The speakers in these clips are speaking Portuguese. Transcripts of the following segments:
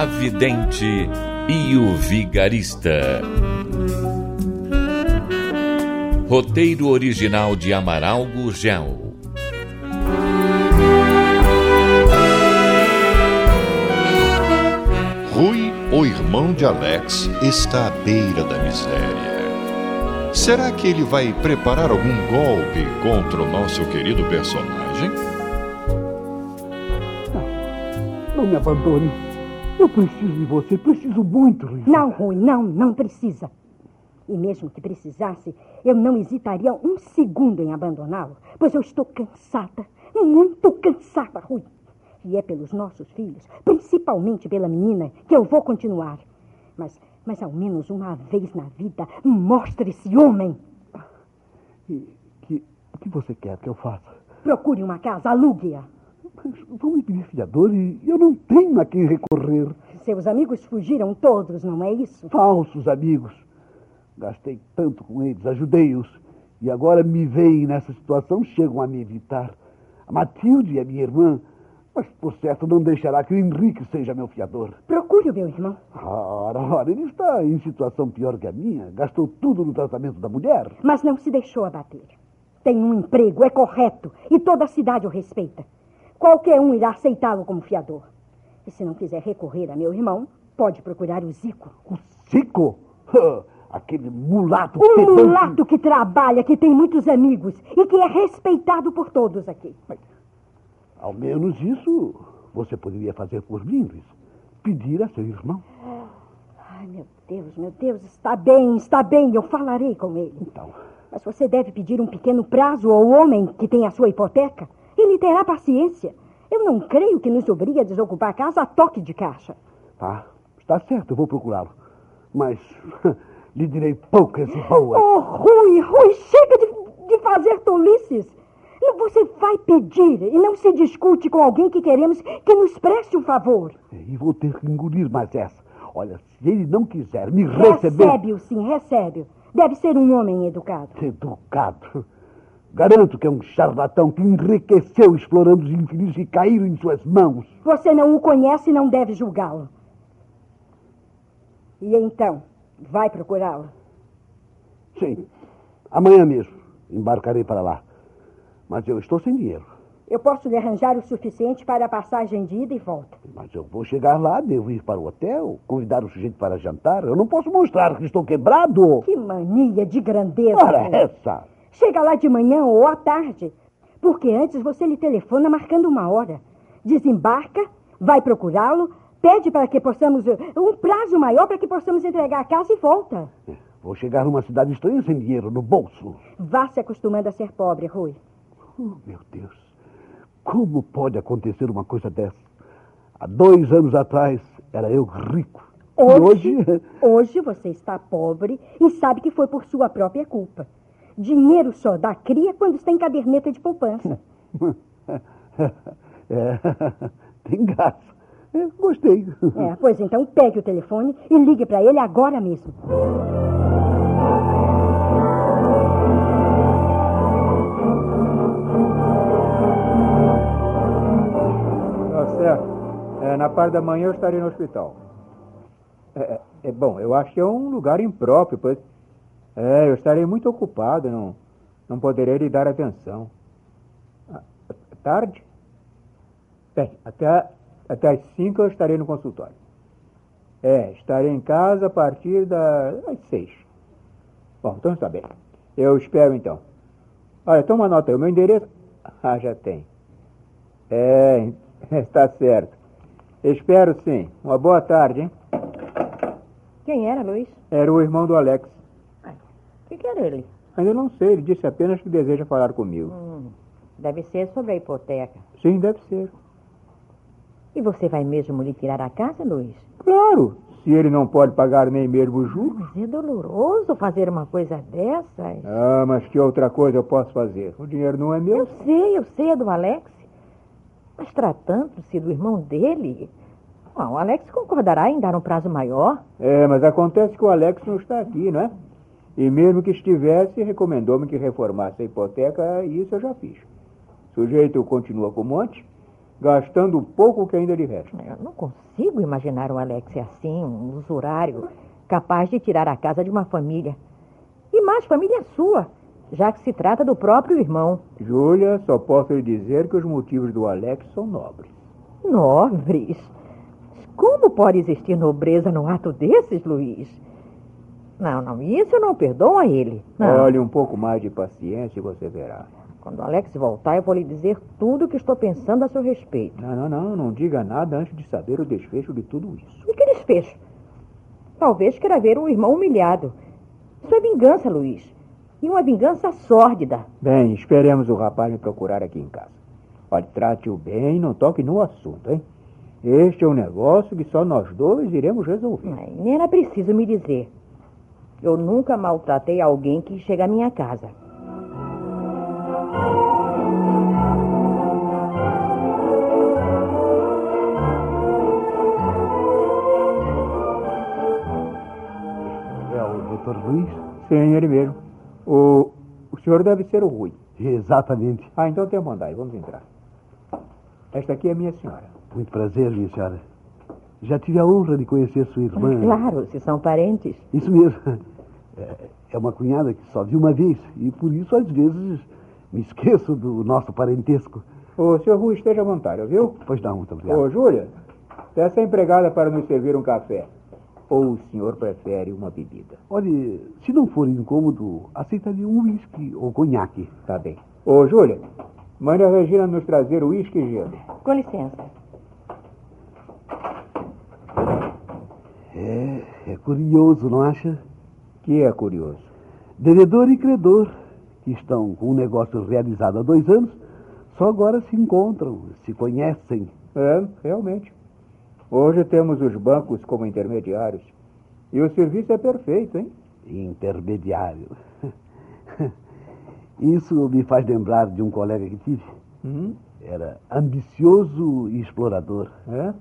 A Vidente e o Vigarista. Roteiro original de Amaral Gurgel. Rui, o irmão de Alex, está à beira da miséria. Será que ele vai preparar algum golpe contra o nosso querido personagem? Não, não me abandone. Eu preciso de você, preciso muito, Rita. Não, Rui, não, não precisa. E mesmo que precisasse, eu não hesitaria um segundo em abandoná-lo, pois eu estou cansada, muito cansada, Rui. E é pelos nossos filhos, principalmente pela menina, que eu vou continuar. Mas, mas ao menos uma vez na vida, mostre esse homem. E, que, o que você quer que eu faça? Procure uma casa, alugue-a. Mas vão me pedir fiador e eu não tenho a quem recorrer. Seus amigos fugiram todos, não é isso? Falsos amigos. Gastei tanto com eles, ajudei-os. E agora me veem nessa situação, chegam a me evitar. A Matilde e a minha irmã. Mas, por certo, não deixará que o Henrique seja meu fiador. Procure o meu irmão. Ora, ora, ele está em situação pior que a minha. Gastou tudo no tratamento da mulher. Mas não se deixou abater. Tem um emprego, é correto. E toda a cidade o respeita. Qualquer um irá aceitá-lo como fiador. E se não quiser recorrer a meu irmão, pode procurar o Zico. O Zico? Aquele mulato Um pedante. mulato que trabalha, que tem muitos amigos e que é respeitado por todos aqui. Ao menos isso você poderia fazer por mim, Luiz. Pedir a seu irmão. Ai, meu Deus, meu Deus, está bem, está bem, eu falarei com ele. Então, Mas você deve pedir um pequeno prazo ao homem que tem a sua hipoteca. Ele terá paciência. Eu não creio que nos obrigue a desocupar a casa a toque de caixa. tá. Está certo, eu vou procurá-lo. Mas lhe direi poucas boas. Oh, Rui, Rui, chega de, de fazer tolices. Você vai pedir e não se discute com alguém que queremos que nos preste um favor. E vou ter que engolir mais essa. Olha, se ele não quiser me receber. Recebe-o, sim, recebe-o. Deve ser um homem educado. Educado. Garanto que é um charlatão que enriqueceu explorando os infelizes que caíram em suas mãos. Você não o conhece e não deve julgá-lo. E então, vai procurá-lo? Sim. Amanhã mesmo embarcarei para lá. Mas eu estou sem dinheiro. Eu posso lhe arranjar o suficiente para a passagem de ida e volta. Mas eu vou chegar lá, devo ir para o hotel, convidar o sujeito para jantar. Eu não posso mostrar que estou quebrado. Que mania de grandeza. Rui. essa. Chega lá de manhã ou à tarde. Porque antes você lhe telefona marcando uma hora. Desembarca, vai procurá-lo, pede para que possamos. um prazo maior para que possamos entregar a casa e volta. Vou chegar numa cidade estranha sem dinheiro no bolso. Vá se acostumando a ser pobre, Rui. Oh, meu Deus. Como pode acontecer uma coisa dessa? Há dois anos atrás era eu rico. E Hoje, hoje. hoje você está pobre e sabe que foi por sua própria culpa. Dinheiro só dá cria quando está em caderneta de poupança. É, tem graça. É, gostei. É, pois então pegue o telefone e ligue para ele agora mesmo. Tá certo. É, na parte da manhã eu estarei no hospital. É, é, é bom, eu acho que é um lugar impróprio, pois. É, eu estarei muito ocupado, não, não poderei lhe dar atenção. Tarde? Bem, até, até às cinco eu estarei no consultório. É, estarei em casa a partir das às seis. Bom, então está bem. Eu espero então. Olha, toma nota aí, o meu endereço. Ah, já tem. É, está certo. Espero sim. Uma boa tarde, hein? Quem era, Luiz? Era o irmão do Alex. O? Ainda não sei, ele disse apenas que deseja falar comigo. Hum, deve ser sobre a hipoteca. Sim, deve ser. E você vai mesmo lhe tirar a casa, Luiz? Claro, se ele não pode pagar nem mesmo os juros. Mas é doloroso fazer uma coisa dessas. Ah, mas que outra coisa eu posso fazer? O dinheiro não é meu. Eu sei, eu sei, é do Alex. Mas tratando-se do irmão dele. Bom, o Alex concordará em dar um prazo maior. É, mas acontece que o Alex não está aqui, não é? E mesmo que estivesse, recomendou-me que reformasse a hipoteca e isso eu já fiz. O sujeito continua como antes, gastando o pouco que ainda lhe resta. Eu não consigo imaginar o Alex assim, um usurário, capaz de tirar a casa de uma família. E mais família sua, já que se trata do próprio irmão. Júlia, só posso lhe dizer que os motivos do Alex são nobres. Nobres? Como pode existir nobreza no ato desses, Luiz? Não, não, isso eu não perdoo a ele. Não. Olhe um pouco mais de paciência e você verá. Quando o Alex voltar, eu vou lhe dizer tudo o que estou pensando a seu respeito. Não, não, não, não diga nada antes de saber o desfecho de tudo isso. E que desfecho? Talvez queira ver um irmão humilhado. Isso é vingança, Luiz. E uma vingança sórdida. Bem, esperemos o rapaz me procurar aqui em casa. Olhe, trate-o bem e não toque no assunto, hein? Este é um negócio que só nós dois iremos resolver. Ai, nem era preciso me dizer. Eu nunca maltratei alguém que chega à minha casa. É o doutor Luiz? Sim, ele mesmo. O, o senhor deve ser o Rui. Exatamente. Ah, então tem mandar, vamos entrar. Esta aqui é minha senhora. Muito prazer, minha senhora. Já tive a honra de conhecer sua irmã. Claro, se são parentes. Isso mesmo. É, é uma cunhada que só vi uma vez e por isso às vezes me esqueço do nosso parentesco. O senhor Rui esteja à vontade, viu? Pois não, muito obrigado. Ô, Júlia, peça a empregada para nos servir um café. Ou o senhor prefere uma bebida? Olhe, se não for incômodo, aceitaria um uísque ou conhaque. Tá bem. Ô, Júlia, mande a Regina nos trazer uísque e gelo. Com licença. É, é curioso, não acha? Que é curioso. Devedor e credor, que estão com um negócio realizado há dois anos, só agora se encontram, se conhecem. É, realmente. Hoje temos os bancos como intermediários. E o serviço é perfeito, hein? Intermediário. Isso me faz lembrar de um colega que tive. Hum? Era ambicioso e explorador. É?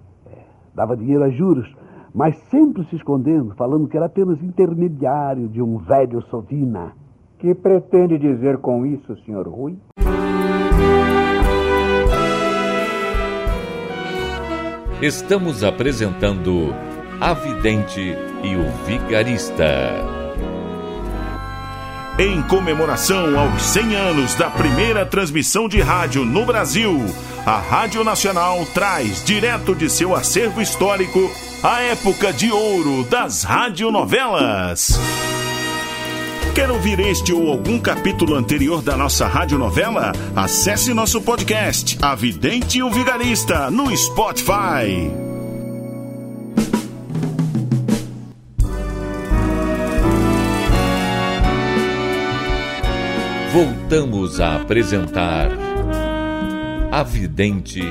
Dava dinheiro a juros, mas sempre se escondendo, falando que era apenas intermediário de um velho Sovina. Que pretende dizer com isso, senhor Rui? Estamos apresentando A Vidente e o Vigarista. Em comemoração aos 100 anos da primeira transmissão de rádio no Brasil, a Rádio Nacional traz direto de seu acervo histórico a época de ouro das radionovelas. Quer ouvir este ou algum capítulo anterior da nossa radionovela? Acesse nosso podcast, A Vidente e o Vigarista, no Spotify. Voltamos a apresentar A Vidente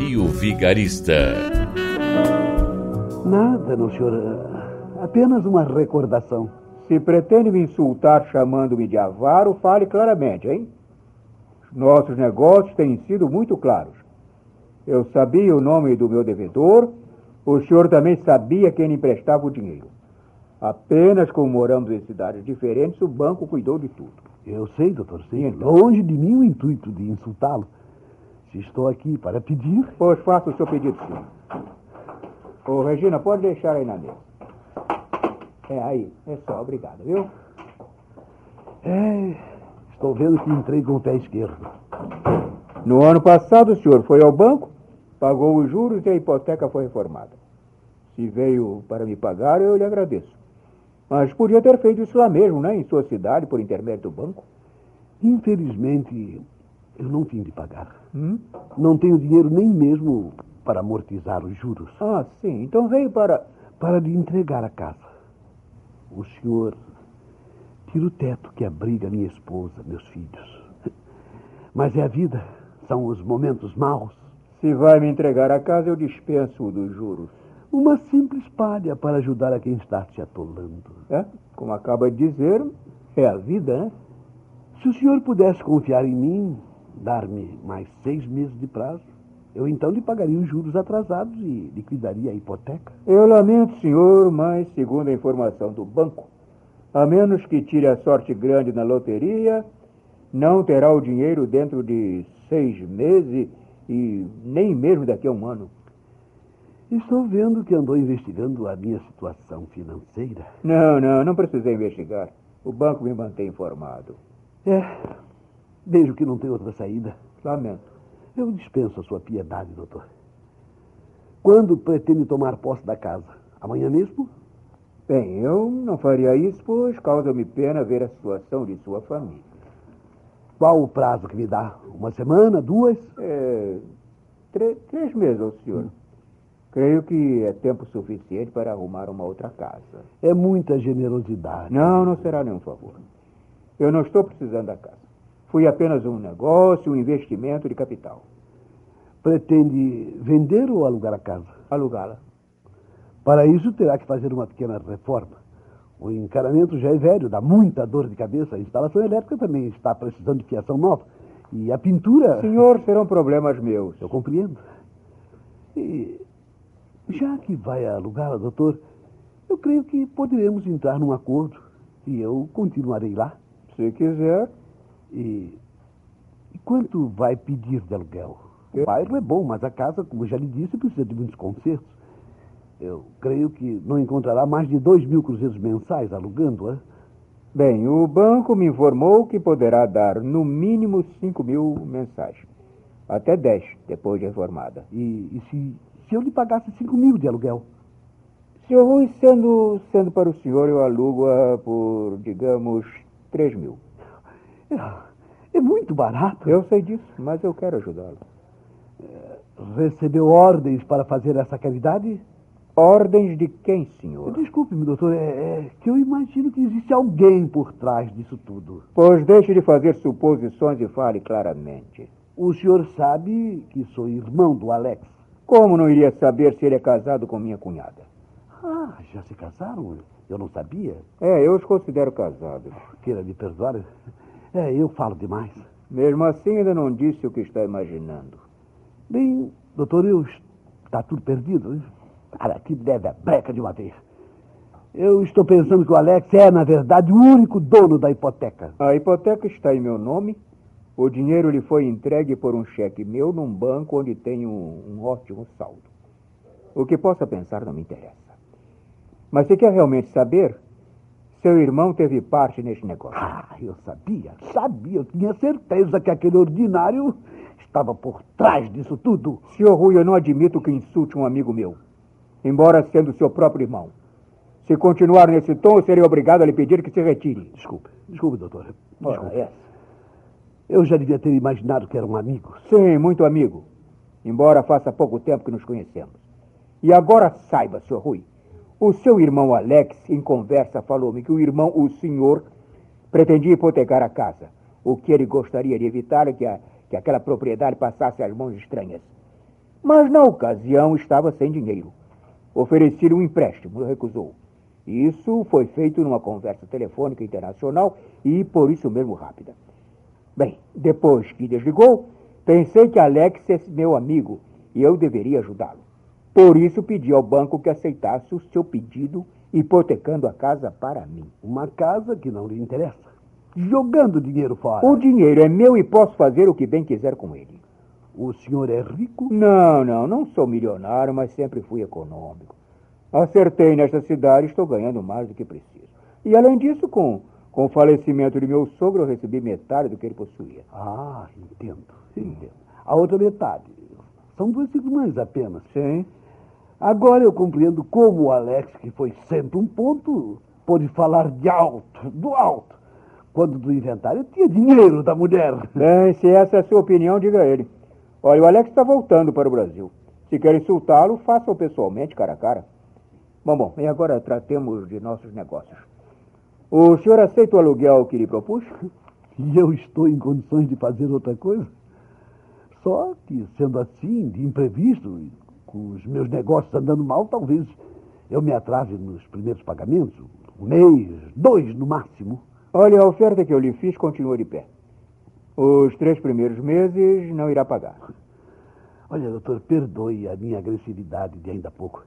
e o Vigarista. Nada, não, senhor. Apenas uma recordação. Se pretende me insultar chamando-me de avaro, fale claramente, hein? Nossos negócios têm sido muito claros. Eu sabia o nome do meu devedor, o senhor também sabia quem lhe emprestava o dinheiro. Apenas como moramos em cidades diferentes, o banco cuidou de tudo. Eu sei, doutor, sim. Então? Longe de mim o intuito de insultá-lo. Se estou aqui para pedir, Pois faça o seu pedido, sim. Ô, Regina, pode deixar aí na mesa. É, aí. É só, obrigado, viu? é, estou vendo que entrei com o pé esquerdo. No ano passado, o senhor foi ao banco, pagou os juros e a hipoteca foi reformada. Se veio para me pagar, eu lhe agradeço. Mas podia ter feito isso lá mesmo, né? Em sua cidade, por intermédio do banco. Infelizmente, eu não vim de pagar. Hum? Não tenho dinheiro nem mesmo para amortizar os juros. Ah, sim. Então veio para. Para lhe entregar a casa. O senhor tira o teto que abriga minha esposa, meus filhos. Mas é a vida, são os momentos maus. Se vai me entregar a casa, eu dispenso o dos juros. Uma simples palha para ajudar a quem está te atolando. É? Como acaba de dizer, é a vida, né? Se o senhor pudesse confiar em mim, dar-me mais seis meses de prazo, eu então lhe pagaria os juros atrasados e liquidaria a hipoteca. Eu lamento, senhor, mas segundo a informação do banco, a menos que tire a sorte grande na loteria, não terá o dinheiro dentro de seis meses e nem mesmo daqui a um ano. Estou vendo que andou investigando a minha situação financeira. Não, não, não precisei investigar. O banco me mantém informado. É, vejo que não tem outra saída. Lamento. Eu dispenso a sua piedade, doutor. Quando pretende tomar posse da casa? Amanhã mesmo? Bem, eu não faria isso, pois causa-me pena ver a situação de sua família. Qual o prazo que me dá? Uma semana? Duas? É, três meses ao senhor. Hum. Creio que é tempo suficiente para arrumar uma outra casa. É muita generosidade. Não, não será nenhum favor. Eu não estou precisando da casa. Fui apenas um negócio, um investimento de capital. Pretende vender ou alugar a casa? Alugá-la. Para isso terá que fazer uma pequena reforma. O encaramento já é velho, dá muita dor de cabeça. A instalação elétrica também está precisando de fiação nova. E a pintura. Senhor, serão problemas meus. Eu compreendo. E já que vai alugá-la, doutor, eu creio que poderemos entrar num acordo e eu continuarei lá. Se quiser. E, e quanto vai pedir de aluguel? O bairro é bom, mas a casa, como já lhe disse, precisa de muitos consertos. Eu creio que não encontrará mais de dois mil cruzeiros mensais alugando-a. Bem, o banco me informou que poderá dar no mínimo cinco mil mensais. Até dez, depois de reformada. E, e se se eu lhe pagasse cinco mil de aluguel? Senhor Rui, sendo, sendo para o senhor, eu alugo-a por, digamos, três mil. É, é, muito barato. Eu sei disso, mas eu quero ajudá-lo. É, recebeu ordens para fazer essa caridade? Ordens de quem, senhor? Desculpe-me, doutor, é, é, que eu imagino que existe alguém por trás disso tudo. Pois deixe de fazer suposições e fale claramente. O senhor sabe que sou irmão do Alex. Como não iria saber se ele é casado com minha cunhada? Ah, já se casaram? Eu não sabia. É, eu os considero casados. Queira me perdoar. É, eu falo demais. Mesmo assim, ainda não disse o que está imaginando. Bem, doutor, eu... Está tudo perdido? Cara, que deve a breca de uma vez. Eu estou pensando que o Alex é, na verdade, o único dono da hipoteca. A hipoteca está em meu nome o dinheiro lhe foi entregue por um cheque meu num banco onde tem um, um ótimo saldo. O que possa pensar não me interessa. Mas se quer realmente saber, seu irmão teve parte neste negócio. Ah, eu sabia, sabia, eu tinha certeza que aquele ordinário estava por trás disso tudo. Senhor Rui, eu não admito que insulte um amigo meu, embora sendo seu próprio irmão. Se continuar nesse tom, eu serei obrigado a lhe pedir que se retire. Desculpe, desculpe, doutor. Desculpe. Ora, é. Eu já devia ter imaginado que eram amigos. Sim, muito amigo. Embora faça pouco tempo que nos conhecemos. E agora saiba, Sr. Rui, o seu irmão Alex, em conversa, falou-me que o irmão, o senhor, pretendia hipotecar a casa. O que ele gostaria de evitar é que, a, que aquela propriedade passasse às mãos estranhas. Mas na ocasião estava sem dinheiro. Ofereci-lhe um empréstimo, ele recusou. Isso foi feito numa conversa telefônica internacional e por isso mesmo rápida. Bem, depois que desligou, pensei que Alex é meu amigo e eu deveria ajudá-lo. Por isso pedi ao banco que aceitasse o seu pedido, hipotecando a casa para mim. Uma casa que não lhe interessa. Jogando dinheiro fora. O dinheiro é meu e posso fazer o que bem quiser com ele. O senhor é rico? Não, não, não sou milionário, mas sempre fui econômico. Acertei nesta cidade estou ganhando mais do que preciso. E além disso, com com o falecimento de meu sogro, eu recebi metade do que ele possuía. Ah, entendo, entendo. A outra metade. São duas irmãs apenas. Sim. Agora eu compreendo como o Alex, que foi sempre um ponto, pôde falar de alto, do alto. Quando do inventário tinha dinheiro da mulher. Bem, se essa é a sua opinião, diga a ele. Olha, o Alex está voltando para o Brasil. Se quer insultá-lo, faça-o pessoalmente, cara a cara. Bom, bom, e agora tratemos de nossos negócios. O senhor aceita o aluguel que lhe propus? E eu estou em condições de fazer outra coisa? Só que, sendo assim, de imprevisto, com os meus negócios andando mal, talvez eu me atrase nos primeiros pagamentos, um mês, dois no máximo. Olha, a oferta que eu lhe fiz continua de pé. Os três primeiros meses não irá pagar. Olha, doutor, perdoe a minha agressividade de ainda há pouco.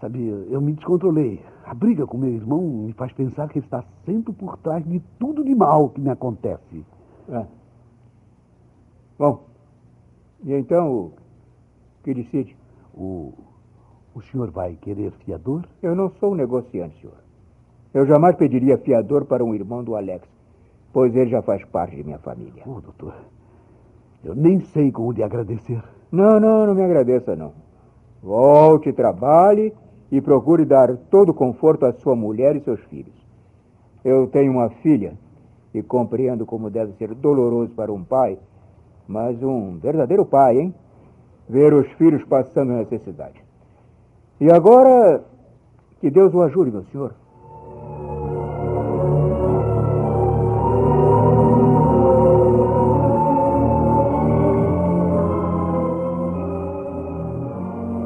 Sabia, eu me descontrolei. A briga com meu irmão me faz pensar que ele está sempre por trás de tudo de mal que me acontece. É. Bom, e então o que decide? O, o senhor vai querer fiador? Eu não sou um negociante, senhor. Eu jamais pediria fiador para um irmão do Alex, pois ele já faz parte de minha família. Oh, doutor, eu nem sei como lhe agradecer. Não, não, não me agradeça, não. Volte, trabalhe e procure dar todo o conforto à sua mulher e seus filhos. Eu tenho uma filha e compreendo como deve ser doloroso para um pai, mas um verdadeiro pai, hein? Ver os filhos passando necessidade. E agora, que Deus o ajude, meu senhor.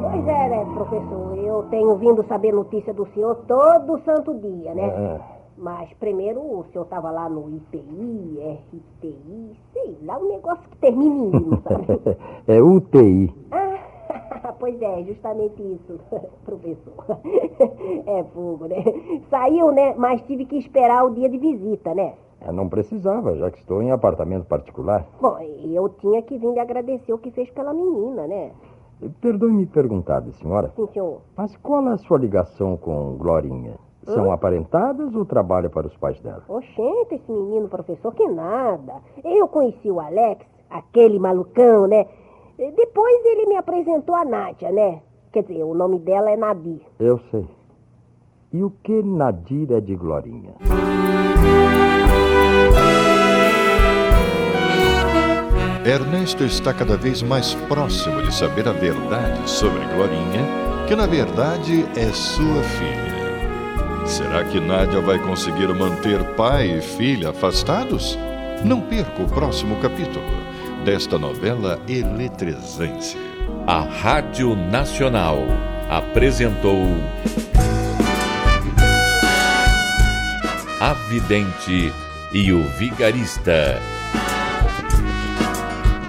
Pois é, né, professor? Eu tenho vindo saber notícia do senhor todo santo dia, né? É. Mas primeiro o senhor estava lá no IPI, RTI, sei lá, um negócio que termina em I, sabe? é UTI. Ah, pois é, justamente isso, professor. É fogo, né? Saiu, né? Mas tive que esperar o dia de visita, né? É, Não precisava, já que estou em apartamento particular. Bom, eu tinha que vir lhe agradecer o que fez pela menina, né? Perdoe-me perguntar, senhora, Sim, senhor. mas qual é a sua ligação com Glorinha? São aparentadas ou trabalha para os pais dela? Oxente, esse menino, professor, que nada. Eu conheci o Alex, aquele malucão, né? Depois ele me apresentou a Nádia, né? Quer dizer, o nome dela é Nadir. Eu sei. E o que Nadir é de Glorinha? Ernesto está cada vez mais próximo de saber a verdade sobre Glorinha, que na verdade é sua filha. Será que Nádia vai conseguir manter pai e filha afastados? Não perca o próximo capítulo desta novela eletrizante. A Rádio Nacional apresentou A Vidente e o Vigarista.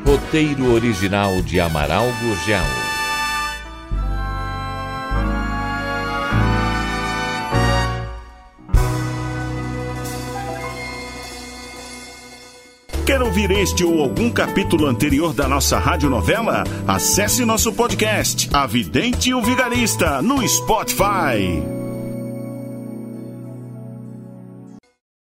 Roteiro original de Amaral Gurgel. Ouvir este ou algum capítulo anterior da nossa radionovela? Acesse nosso podcast, A Vidente e o Vigarista, no Spotify.